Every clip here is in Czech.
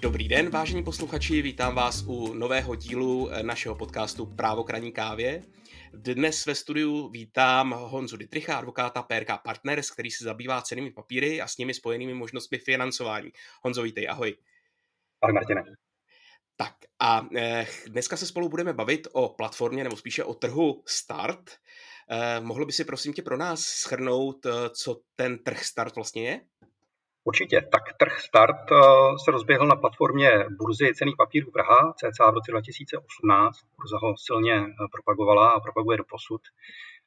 Dobrý den, vážení posluchači, vítám vás u nového dílu eh, našeho podcastu Právo kraní kávě. Dnes ve studiu vítám Honzu Dittricha, advokáta PRK Partners, který se zabývá cenými papíry a s nimi spojenými možnostmi financování. Honzo, vítej, ahoj. Ahoj Martine. Tak a eh, dneska se spolu budeme bavit o platformě, nebo spíše o trhu Start. Eh, mohl by si prosím tě pro nás schrnout, co ten trh Start vlastně je? Určitě. Tak trh Start eh, se rozběhl na platformě burzy cených papírů Praha, cca v roce 2018. Burza ho silně eh, propagovala a propaguje do posud.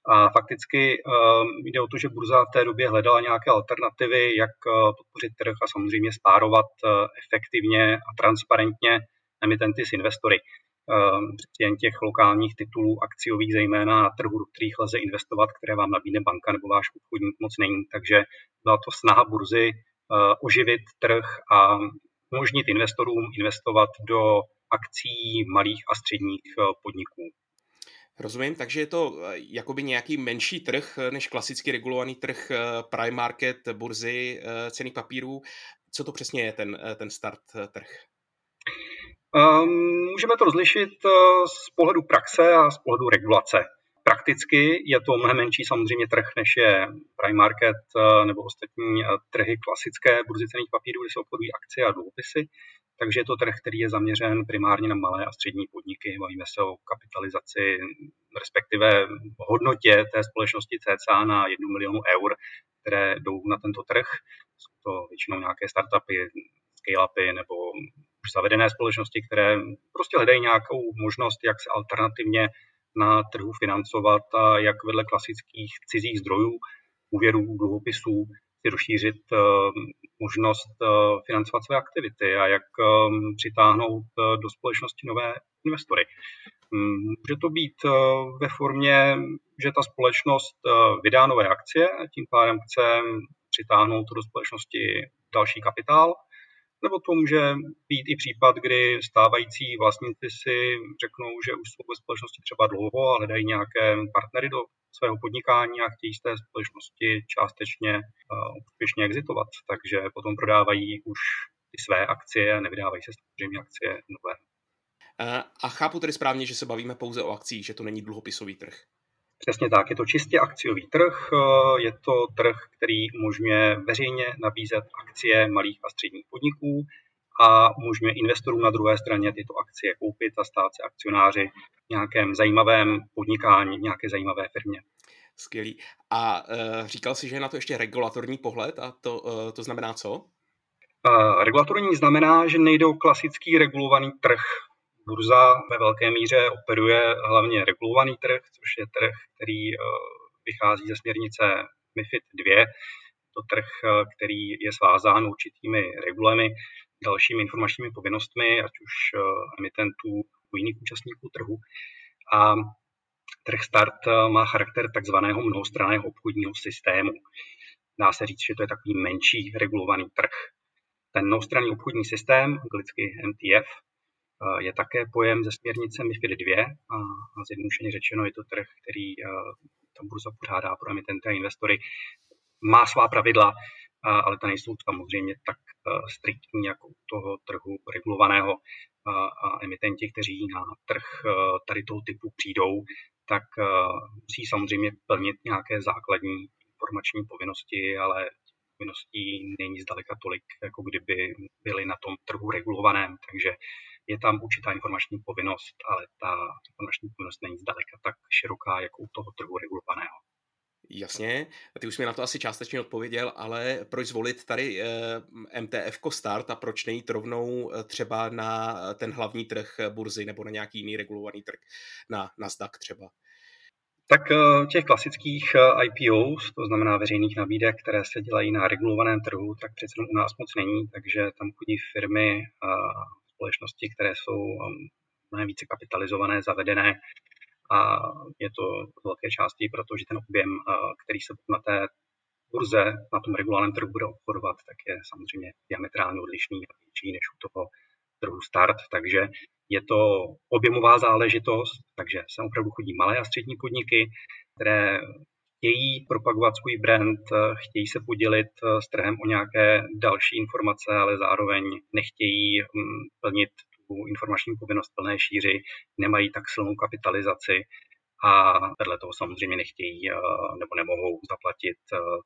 A fakticky eh, jde o to, že burza v té době hledala nějaké alternativy, jak podpořit trh a samozřejmě spárovat efektivně a transparentně emitenty s investory. Jen těch lokálních titulů akciových, zejména na trhu, do kterých lze investovat, které vám nabídne banka nebo váš obchodník moc není. Takže byla to snaha burzy oživit trh a umožnit investorům investovat do akcí malých a středních eh, podniků. Rozumím, takže je to eh, jakoby nějaký menší trh než klasicky regulovaný trh prime market, burzy, cených papírů. Co to přesně je ten, ten start trh? Um, můžeme to rozlišit z pohledu praxe a z pohledu regulace. Prakticky je to mnohem menší samozřejmě trh, než je prime market eh, nebo ostatní eh, trhy klasické burzy cených papírů, kde se obchodují akcie a dluhopisy. Takže je to trh, který je zaměřen primárně na malé a střední podniky. Bavíme se o kapitalizaci, respektive hodnotě té společnosti CCA na 1 milionu eur, které jdou na tento trh. Jsou to většinou nějaké startupy, scale-upy nebo už zavedené společnosti, které prostě hledají nějakou možnost, jak se alternativně na trhu financovat a jak vedle klasických cizích zdrojů, úvěrů, dluhopisů, si rozšířit uh, možnost uh, financovat své aktivity a jak um, přitáhnout uh, do společnosti nové investory. Um, může to být ve formě, že ta společnost vydá nové akcie a tím pádem chce přitáhnout do společnosti další kapitál, nebo to může být i případ, kdy stávající vlastníci si řeknou, že už jsou ve společnosti třeba dlouho a hledají nějaké partnery do svého podnikání a chtějí z té společnosti částečně uh, úspěšně exitovat. Takže potom prodávají už ty své akcie a nevydávají se samozřejmě akcie nové. A chápu tedy správně, že se bavíme pouze o akcích, že to není dluhopisový trh. Přesně tak, je to čistě akciový trh, eh, je to trh, který umožňuje veřejně nabízet akcie malých a středních podniků a umožňuje investorům na druhé straně tyto akcie koupit a stát se akcionáři v nějakém zajímavém podnikání, v nějaké zajímavé firmě. Skvělý. A uh, říkal jsi, že je na to ještě regulatorní pohled a to, uh, to znamená co? Uh, regulatorní znamená, že nejde o klasický regulovaný trh, burza ve velké míře operuje hlavně regulovaný trh, což je trh, který eh, vychází ze směrnice MIFID 2. To trh, eh, který je svázán určitými regulemi, dalšími informačními povinnostmi, ať už eh, emitentů nebo jiných účastníků trhu. A trh start má charakter takzvaného mnohostranného obchodního systému. Dá se říct, že to je takový menší regulovaný trh. Ten mnohostranný obchodní systém, anglicky MTF, je také pojem ze směrnice MIFID 2 a zjednodušeně řečeno je to trh, který eh, ta burza pořádá pro emitenty a investory. Má svá pravidla, ale ta nejsou samozřejmě tak eh, striktní jako u toho trhu regulovaného a emitenti, kteří na trh tady toho typu přijdou, tak musí samozřejmě plnit nějaké základní informační povinnosti, ale povinností není zdaleka tolik, jako kdyby byly na tom trhu regulovaném. Takže je tam určitá informační povinnost, ale ta informační povinnost není zdaleka tak široká, jako u toho trhu regulovaného. Jasně, ty už mi na to asi částečně odpověděl, ale proč zvolit tady eh, MTF Start a proč nejít rovnou eh, třeba na ten hlavní trh burzy nebo na nějaký jiný regulovaný trh, na Nasdaq třeba? Tak eh, těch klasických IPOs, to znamená veřejných nabídek, které se dělají na regulovaném trhu, tak přece u nás moc není, takže tam chodí firmy společnosti, které jsou um, mnohem více kapitalizované, zavedené. A je to v velké části, protože ten objem, uh, který se na té burze, na tom regulárním trhu bude obchodovat, tak je samozřejmě diametrálně odlišný a větší než u toho trhu start, takže je to objemová záležitost, takže sem opravdu chodí malé a střední podniky, které chtějí propagovat svůj brand, chtějí se podělit s trhem o nějaké další informace, ale zároveň nechtějí hm, plnit tu informační povinnost plné šíři, nemají tak silnou kapitalizaci a vedle toho samozřejmě nechtějí nebo nemohou zaplatit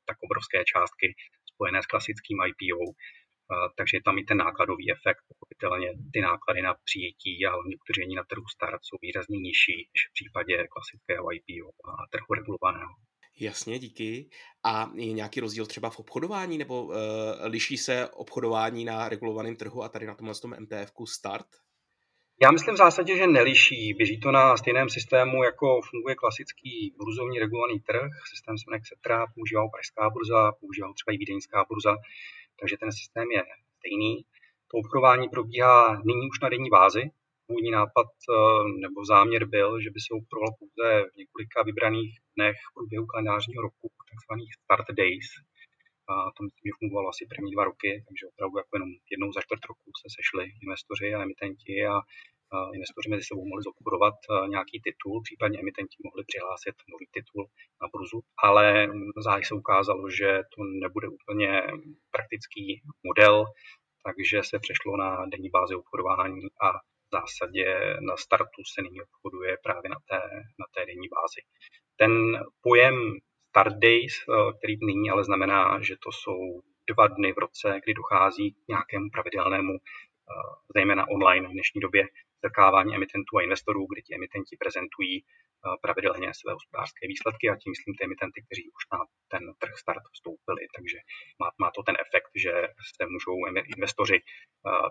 tak obrovské částky spojené s klasickým IPO, takže tam i ten nákladový efekt, pochopitelně ty náklady na přijetí a hlavně udržení na trhu start jsou výrazně nižší než v případě klasického IPO a trhu regulovaného. Jasně, díky. A je nějaký rozdíl třeba v obchodování, nebo uh, liší se obchodování na regulovaném trhu a tady na tomhle tom MTF start? Já myslím v zásadě, že neliší. Běží to na stejném systému, jako funguje klasický burzovní regulovaný trh. Systém se jmenuje Xetra, používá Pražská burza, používá třeba i Vídeňská burza takže ten systém je stejný. To obchodování probíhá nyní už na denní bázi. Původní nápad eh, nebo záměr byl, že by se obchodovalo pouze v několika vybraných dnech v průběhu kalendářního roku, takzvaných start days. A to myslím, že fungovalo asi první dva roky, takže opravdu jako jenom jednou za čtvrt roku se sešli investoři a emitenti a investoři mezi sebou mohli zobchodovat eh, nějaký titul, případně emitenti mohli přihlásit nový titul na burzu, ale záhy se ukázalo, že to nebude úplně praktický model, takže se přešlo na denní bázi obchodování a zásadě na startu se nyní obchoduje právě na té, na té denní bázi. Ten pojem start days, eh, který nyní ale znamená, že to jsou dva dny v roce, kdy dochází k nějakému pravidelnému, eh, zejména online v dnešní době, setkávání emitentů a investorů, kdy ti emitenti prezentují eh, pravidelně své hospodářské výsledky a tím myslím ty emitenty, kteří už na ten trh start vstoupili. Takže má, má to ten efekt, že se můžou investoři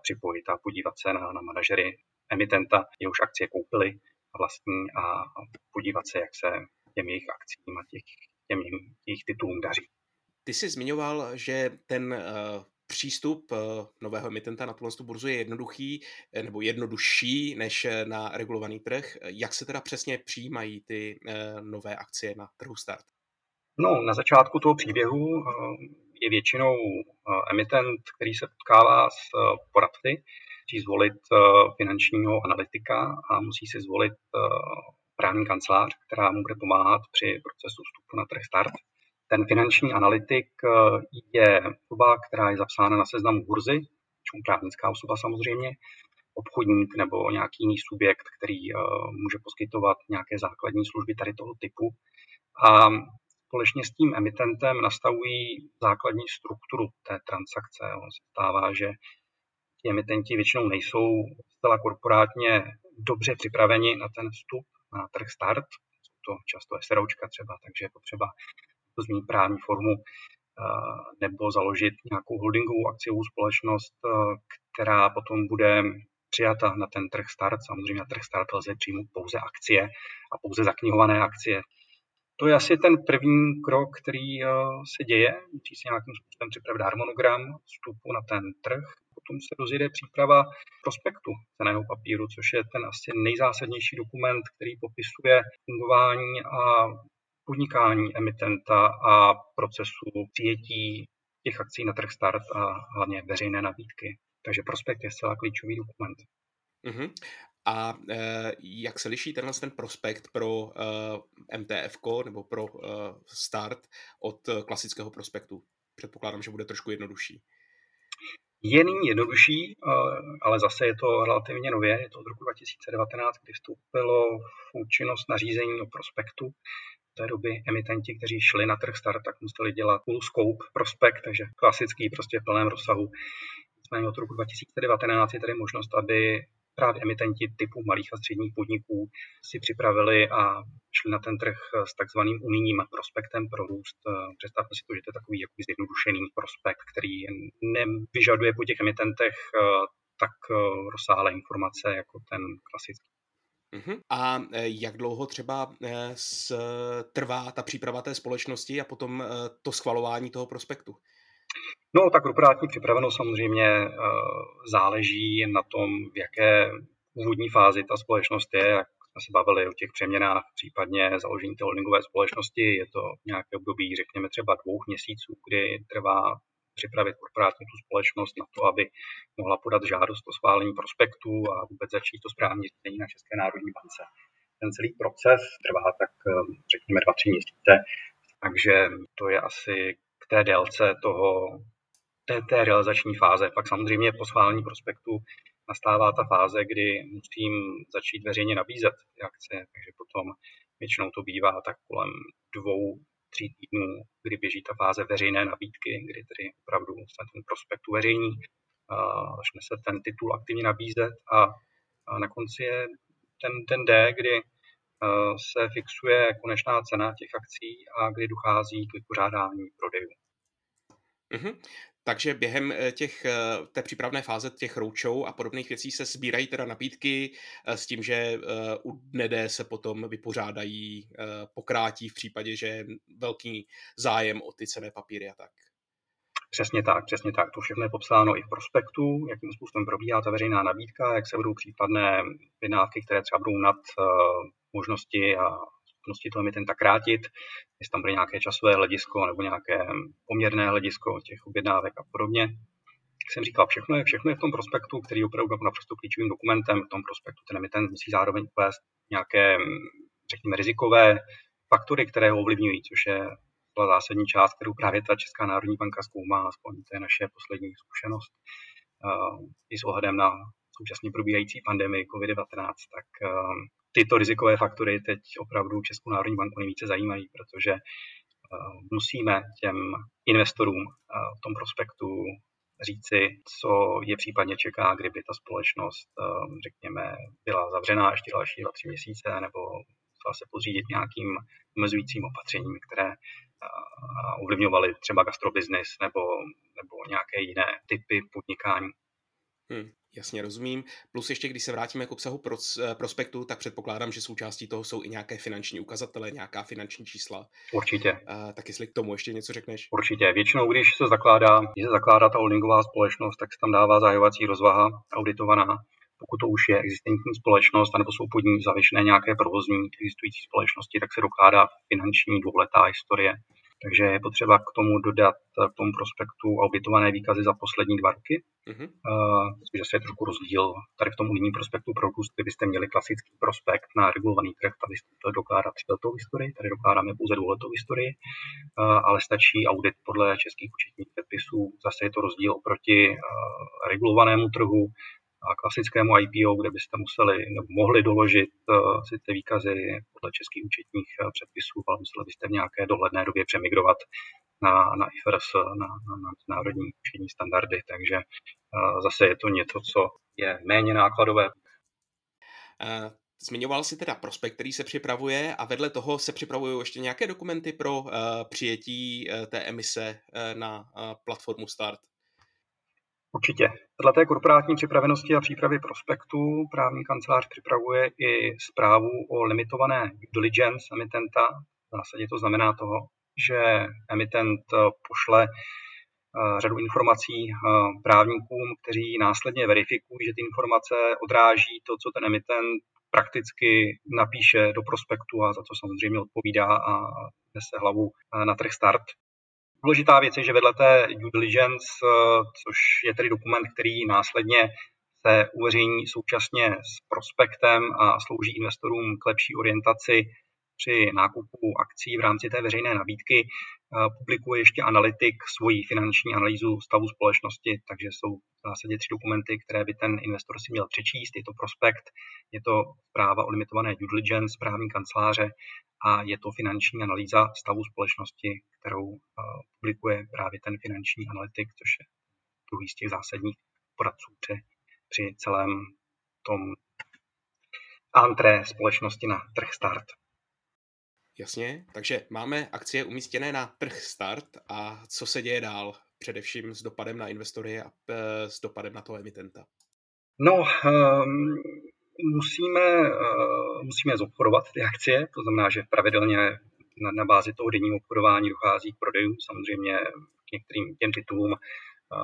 připojit a podívat se na, na manažery emitenta, jehož akcie koupili vlastní a podívat se, jak se těm jejich akcím a těch, těm jejich titulům daří. Ty jsi zmiňoval, že ten uh přístup eh, nového emitenta na tuhle burzu je jednoduchý eh, nebo jednodušší než na regulovaný trh. Jak se teda přesně přijímají ty nové akcie na trhu start? No, na začátku toho příběhu je většinou emitent, který se potkává s poradci, musí zvolit finančního analytika a musí si zvolit právní kancelář, která mu bude pomáhat při procesu vstupu na trh start. Ten finanční analytik eh, je osoba, která je zapsána na seznamu burzy, čemu právnická osoba samozřejmě, obchodník nebo nějaký jiný subjekt, který eh, může poskytovat nějaké základní služby tady toho typu. A společně s tím emitentem nastavují základní strukturu té transakce. On se stává, že ti emitenti většinou nejsou zcela korporátně dobře připraveni na ten vstup na trh start. Jsou to často SROčka třeba, takže je potřeba změnit právní formu eh, nebo založit nějakou holdingovou akciovou společnost, eh, která potom bude přijata na ten trh start. Samozřejmě na trh start lze přijmout pouze akcie a pouze zaknihované akcie. To je asi ten první krok, který eh, se děje. Musí se nějakým způsobem připravit harmonogram vstupu na ten trh. Potom se rozjede příprava prospektu ceného papíru, což je ten asi nejzásadnější dokument, který popisuje fungování a podnikání emitenta a procesu přijetí těch akcí na trh start a hlavně veřejné nabídky. Takže prospekt je zcela klíčový dokument. Uh-huh. A e, jak se liší tenhle ten prospekt pro e, MTF nebo pro e, start od klasického prospektu? Předpokládám, že bude trošku jednodušší. Je nyní jednodušší, e, ale zase je to relativně nově, je to od roku 2019, kdy vstoupilo v účinnost nařízení o prospektu, té doby emitenti, kteří šli na trh start, tak museli dělat full scope prospekt, takže klasický prostě v plném rozsahu. Nicméně od roku 2019 je tady možnost, aby právě emitenti typu malých a středních podniků si připravili a šli na ten trh s takzvaným unijním prospektem pro růst. Představte si to, že to je takový jakoby zjednodušený prospekt, který nevyžaduje po těch emitentech eh, tak eh, rozsáhlé informace jako ten klasický Uh-huh. A jak dlouho třeba trvá ta příprava té společnosti a potom to schvalování toho prospektu? No, tak korporátní připravenost samozřejmě záleží na tom, v jaké úvodní fázi ta společnost je, jak jsme se bavili o těch přeměnách, případně založení té holdingové společnosti. Je to nějaké období, řekněme třeba dvou měsíců, kdy trvá připravit korporátní tu společnost na to, aby mohla podat žádost o schválení prospektu a vůbec začít to správně řízení na České národní bance. Ten celý proces trvá tak, eh, řekněme, dva, tři měsíce. Takže to je asi k té délce toho, té, té realizační fáze. Pak samozřejmě po schválení prospektu nastává ta fáze, kdy musím začít veřejně nabízet ty akcie, takže potom většinou to bývá tak kolem dvou, tří týdnů, kdy běží ta fáze veřejné nabídky, kdy tedy opravdu se ten prospekt uveřejní, začne se ten titul aktivně nabízet a, a na konci je ten, ten D, kdy se fixuje konečná cena těch akcí a kdy dochází k vypořádání prodejů. Mm-hmm. Takže během eh, těch, eh, té přípravné fáze těch roučou a podobných věcí se sbírají teda nabídky eh, s tím, že u dne D se potom vypořádají, pokrátí v případě, že je velký zájem o ty cené papíry a tak. Přesně tak, přesně tak. To všechno je popsáno i v prospektu, jakým způsobem probíhá ta veřejná nabídka, jak se budou případné vydávky, které třeba budou nad možnosti a schopnosti toho emitenta krátit, jestli tam bude nějaké časové hledisko nebo nějaké poměrné hledisko těch objednávek a podobně. Jak jsem říkal, všechno je, všechno je v tom prospektu, který je opravdu naprosto klíčovým dokumentem. V tom prospektu ten emitent musí zároveň uvést nějaké, řekněme, rizikové faktory, které ho ovlivňují, což je byla zásadní část, kterou právě ta Česká národní banka zkoumá, aspoň to je naše poslední zkušenost. Uh, I s ohledem na současně probíhající pandemii COVID-19, tak uh, tyto rizikové faktory teď opravdu Českou národní banku nejvíce zajímají, protože eh, musíme těm investorům eh, v tom prospektu říci, co je případně čeká, kdyby ta společnost, eh, řekněme, byla zavřená ještě další dva, tři měsíce, nebo musela se podřídit nějakým omezujícím opatřením, které ovlivňovaly třeba gastrobiznis nebo, nebo nějaké jiné typy podnikání. Hmm. Jasně rozumím. Plus ještě, když se vrátíme k obsahu pros, eh, prospektu, tak předpokládám, že součástí toho jsou i nějaké finanční ukazatele, nějaká finanční čísla. Určitě. Uh, tak jestli k tomu ještě něco řekneš? Určitě. Většinou, když se zakládá, když se zakládá ta holdingová společnost, tak se tam dává zahajovací rozvaha auditovaná. Pokud to už je existentní společnost, anebo jsou pod ní zavěšené nějaké provozní existující společnosti, tak se dokládá finanční dvouletá historie takže je potřeba k tomu dodat eh, k tomu prospektu auditované výkazy za poslední dva roky. Mm-hmm. Uh, že se je trošku rozdíl. Tady v tom unijním prospektu produktu byste měli klasický prospekt na regulovaný trh, tady to dokládá tříletou historii, tady dokládáme pouze dvouletou historii, uh, ale stačí audit podle českých účetních předpisů. Zase je to rozdíl oproti uh, regulovanému trhu, klasickému IPO, kde byste museli nebo mohli doložit uh, sice výkazy podle českých účetních uh, předpisů, ale museli byste v nějaké dohledné době přemigrovat na, na IFRS, na, na, na národní účetní standardy, takže uh, zase je to něco, co je méně nákladové. Zmiňoval si teda prospekt, který se připravuje a vedle toho se připravují ještě nějaké dokumenty pro přijetí té emise na platformu Start. Určitě. Dle té korporátní připravenosti a přípravy prospektu právní kancelář připravuje i zprávu o limitované diligence emitenta. V zásadě to znamená toho, že emitent eh, pošle eh, řadu informací eh, právníkům, kteří následně verifikují, že ty informace odráží to, co ten emitent prakticky napíše do prospektu a za co samozřejmě odpovídá a nese hlavu na trh start. Důležitá věc je, že vedle té due diligence, eh, což je tedy dokument, který následně se uveřejní současně s prospektem a slouží investorům k lepší orientaci při nákupu akcí v rámci té veřejné nabídky, publikuje ještě analytik svoji finanční analýzu stavu společnosti, takže jsou v zásadě tři dokumenty, které by ten investor si měl přečíst. Je to prospekt, je to práva o limitované due diligence právní kanceláře a je to finanční analýza stavu společnosti, kterou uh, publikuje právě ten finanční analytik, což je druhý z těch zásadních poradců při, při celém tom antré společnosti na trh start. Jasně, takže máme akcie umístěné na trh start a co se děje dál, především s dopadem na investory a e, s dopadem na toho emitenta? No, um, musíme, uh, musíme zobchodovat ty akcie, to znamená, že pravidelně na, na bázi toho denního obchodování dochází k prodejům. Samozřejmě k některým těm titulům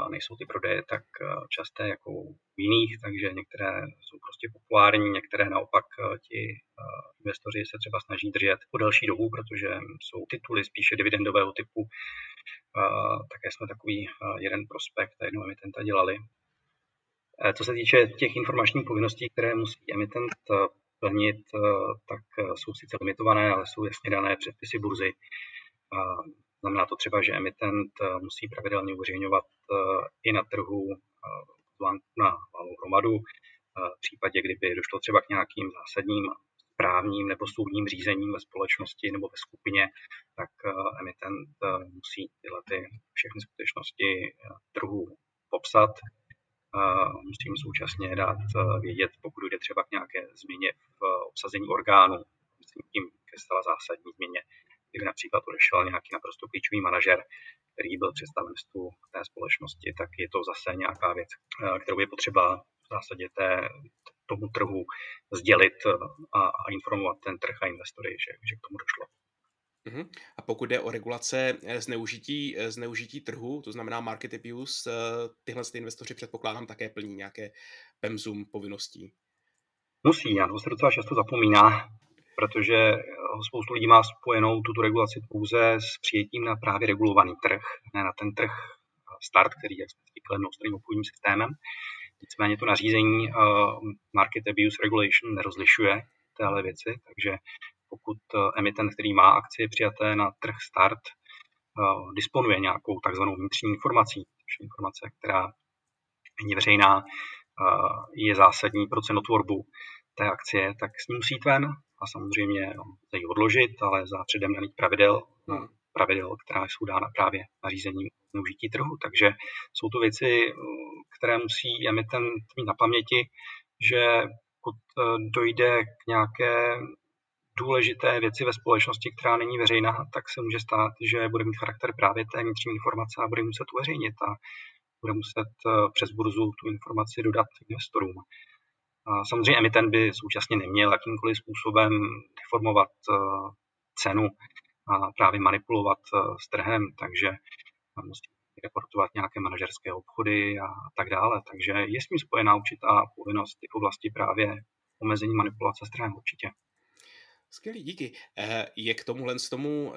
nejsou ty prodeje tak uh, časté jako v jiných, takže některé jsou prostě populární, některé naopak ti investoři se třeba snaží držet po delší dobu, protože jsou tituly spíše dividendového typu. Také jsme takový jeden prospekt a jednoho emitenta dělali, Eh, co se týče těch informačních povinností, které musí emitent eh, plnit, eh, tak jsou sice limitované, ale jsou jasně dané předpisy burzy. Znamená to třeba, že emitent musí pravidelně uveřejňovat i na trhu na valnou hromadu. V případě, kdyby došlo třeba k nějakým zásadním právním nebo soudním řízením ve společnosti nebo ve skupině, tak emitent musí tyhle ty všechny skutečnosti trhu popsat musím současně dát eh, vědět, pokud jde třeba k nějaké změně v obsazení orgánu, myslím tím ke zcela zásadní změně, kdyby například odešel nějaký naprosto klíčový manažer, který byl představenstvu té společnosti, tak je to zase nějaká věc, eh, kterou je potřeba v zásadě té, tomu trhu sdělit eh, a, a informovat ten trh a investory, že, že k tomu došlo. Mhm. A pokud jde o regulace eh, zneužití, zneužití trhu, to znamená market abuse, tyhle ty investoři předpokládám také plní nějaké pemzum povinností. Musí, ano, se docela často zapomíná, protože spoustu lidí má spojenou tuto regulaci pouze s přijetím na právě regulovaný trh, ne na ten trh start, který, jsme říkali, mnohostranným obchodním systémem. Nicméně to nařízení Market Abuse Regulation nerozlišuje téhle věci, takže pokud eh, emitent, který má akcie přijaté na trh start, eh, disponuje nějakou takzvanou vnitřní informací, je informace, která není veřejná, eh, je zásadní pro cenotvorbu té akcie, tak s ní musí jít ven a samozřejmě lze ji odložit, ale za předem daných pravidel, hmm. pravidel, která jsou dána právě nařízením užití trhu. Takže jsou to věci, které musí emitent mít na paměti, že pokud dojde k nějaké důležité věci ve společnosti, která není veřejná, tak se může stát, že bude mít charakter právě té vnitřní informace a bude muset uveřejnit a bude muset eh, přes burzu tu informaci dodat investorům. Samozřejmě emitent by současně neměl jakýmkoliv způsobem deformovat eh, cenu a právě manipulovat eh, s trhem, takže musí reportovat nějaké manažerské obchody a tak dále. Takže je s tím spojená určitá povinnost v oblasti právě omezení manipulace s trhem určitě. Skvělý, díky. Eh, je k tomuhle z tomu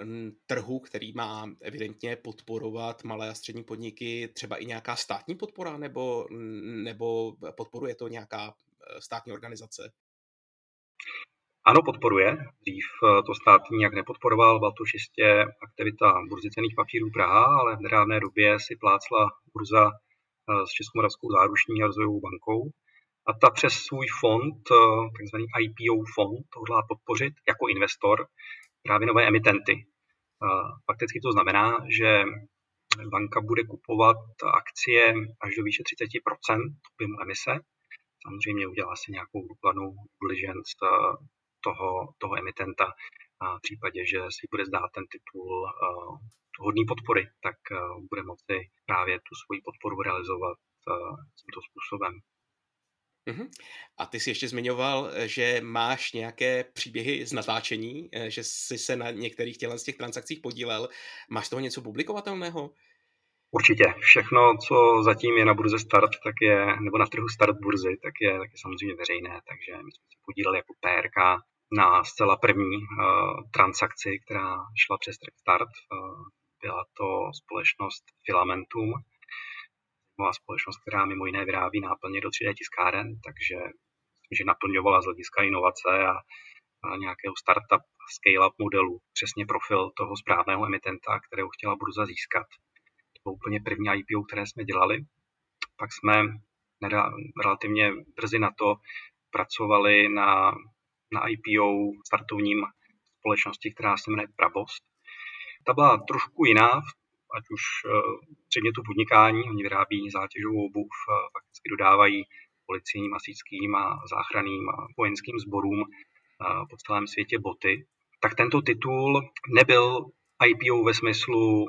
trhu, který má evidentně podporovat malé a střední podniky, třeba i nějaká státní podpora, nebo, nebo podporuje to nějaká eh, státní organizace? Ano, podporuje. Dřív eh, to stát nijak nepodporoval, byla to čistě aktivita burzy cených papírů Praha, ale v nedávné době si plácla burza s Českomoravskou záruční a rozvojovou bankou a ta přes svůj fond, eh, takzvaný IPO fond, to hodlá podpořit jako investor právě nové emitenty. Fakticky to znamená, že banka bude kupovat akcie až do výše 30% objemu emise. Samozřejmě udělá si nějakou důkladnou diligence eh, toho, toho emitenta a v případě, že si bude zdát ten titul uh, hodný podpory, tak uh, bude moci právě tu svoji podporu realizovat tímto způsobem. Uh-huh. A ty jsi ještě zmiňoval, eh, že máš nějaké příběhy z natáčení, eh, že jsi se na některých těch transakcích podílel. Máš toho něco publikovatelného? Určitě. Všechno, co zatím je na burze Start, tak je, nebo na trhu Start burzy, tak je, tak je samozřejmě veřejné. Takže my jsme se podíleli jako PRK na zcela první uh, transakci, která šla přes trh Start. Uh, byla to společnost Filamentum, nová společnost, která mimo jiné vyrábí náplně do 3D tiskáren, takže že naplňovala z hlediska inovace a, a nějakého startup scale-up modelu přesně profil toho správného emitenta, kterého chtěla burza získat. To bylo úplně první IPO, které jsme dělali. Pak jsme relativně brzy na to pracovali na, na IPO startovním společnosti, která se jmenuje Prabost. Ta byla trošku jiná ať už eh, předmětu podnikání, oni vyrábí zátěžovou obuv, eh, fakticky dodávají policejním, asickým a záchranným a vojenským sborům eh, po celém světě boty, tak tento titul nebyl IPO ve smyslu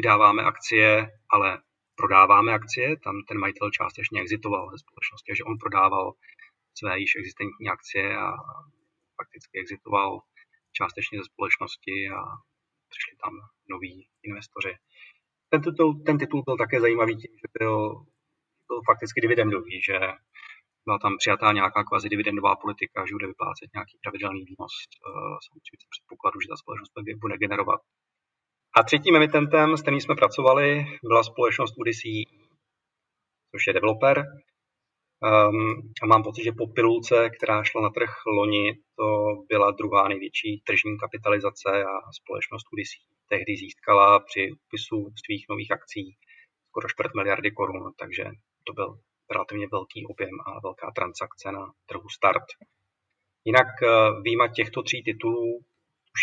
vydáváme akcie, ale prodáváme akcie. Tam ten majitel částečně exitoval ze společnosti, že on prodával své již existentní akcie a fakticky exitoval částečně ze společnosti a přišli tam noví investoři. Ten titul, ten titul byl také zajímavý tím, že byl, byl fakticky dividendový, že byla tam přijatá nějaká kvazi dividendová politika, že bude vyplácet nějaký pravidelný výnos, eh, samozřejmě předpokladu, že ta společnost bude generovat. A třetím emitentem, s kterým jsme pracovali, byla společnost Odyssey, což je developer. Um, a mám pocit, že po pilulce, která šla na trh loni, to byla druhá největší tržní kapitalizace a společnost Odyssey tehdy získala při upisu svých nových akcí skoro čtvrt miliardy korun, takže to byl relativně velký objem a velká transakce na trhu start. Jinak eh, výjima těchto tří titulů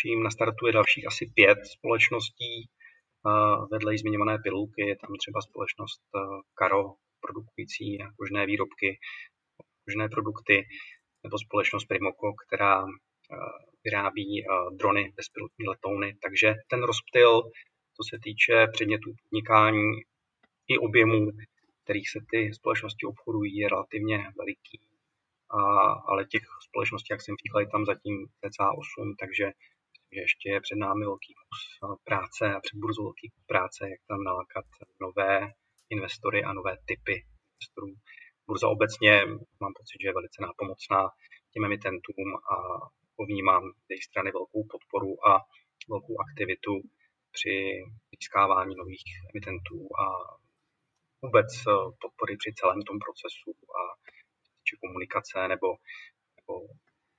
jim nastartuje dalších asi pět společností. Vedle jí zmiňované pilulky je tam třeba společnost Karo, produkující kožné výrobky, kožné produkty, nebo společnost Primoco, která vyrábí drony, bezpilotní letouny. Takže ten rozptyl, co se týče předmětů podnikání i objemů, kterých se ty společnosti obchodují, je relativně veliký. A, ale těch společností, jak jsem říkal, je tam zatím cca 8, takže že ještě je před námi velký kus práce a před burzou velký kus práce, jak tam nalákat nové investory a nové typy investorů. Burza obecně mám pocit, že je velice nápomocná těm emitentům a vnímám z jejich strany velkou podporu a velkou aktivitu při získávání nových emitentů a vůbec eh, podpory při celém tom procesu a či komunikace nebo, nebo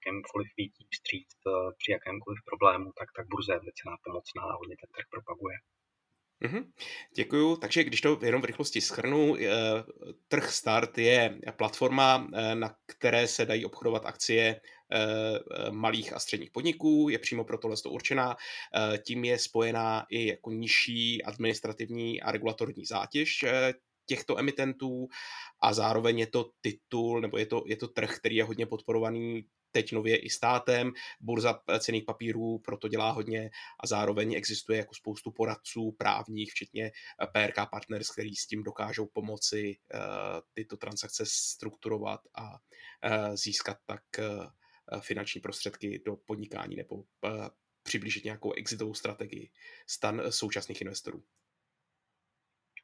jakémkoliv vítí vstříc eh, při jakémkoliv problému, tak, tak burza je velice nápomocná a hodně ten trh propaguje. Mm-hmm. Děkuju. Takže když to jenom v rychlosti schrnu, eh, trh Start je platforma, na které se dají obchodovat akcie malých a středních podniků, je přímo pro tohle určená, tím je spojená i jako nižší administrativní a regulatorní zátěž těchto emitentů a zároveň je to titul, nebo je to, je to trh, který je hodně podporovaný teď nově i státem, burza cených papírů proto dělá hodně a zároveň existuje jako spoustu poradců právních, včetně PRK Partners, který s tím dokážou pomoci uh, tyto transakce strukturovat a uh, získat tak finanční prostředky do podnikání nebo přiblížit nějakou exitovou strategii stan současných investorů.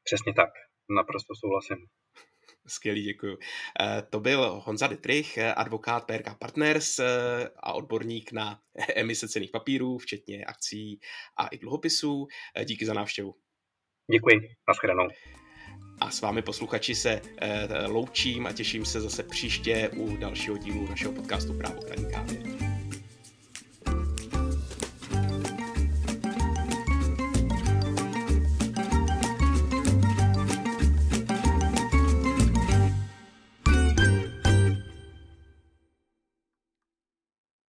Přesně tak. Naprosto souhlasím. Skvělý, děkuji. Eh, to byl Honza Dietrich, advokát PRK Partners eh, a odborník na emise cených papírů, včetně akcí a i dluhopisů. Eh, díky za návštěvu. Děkuji, nashledanou. A s vámi posluchači se loučím a těším se zase příště u dalšího dílu našeho podcastu Právo kraní kávy.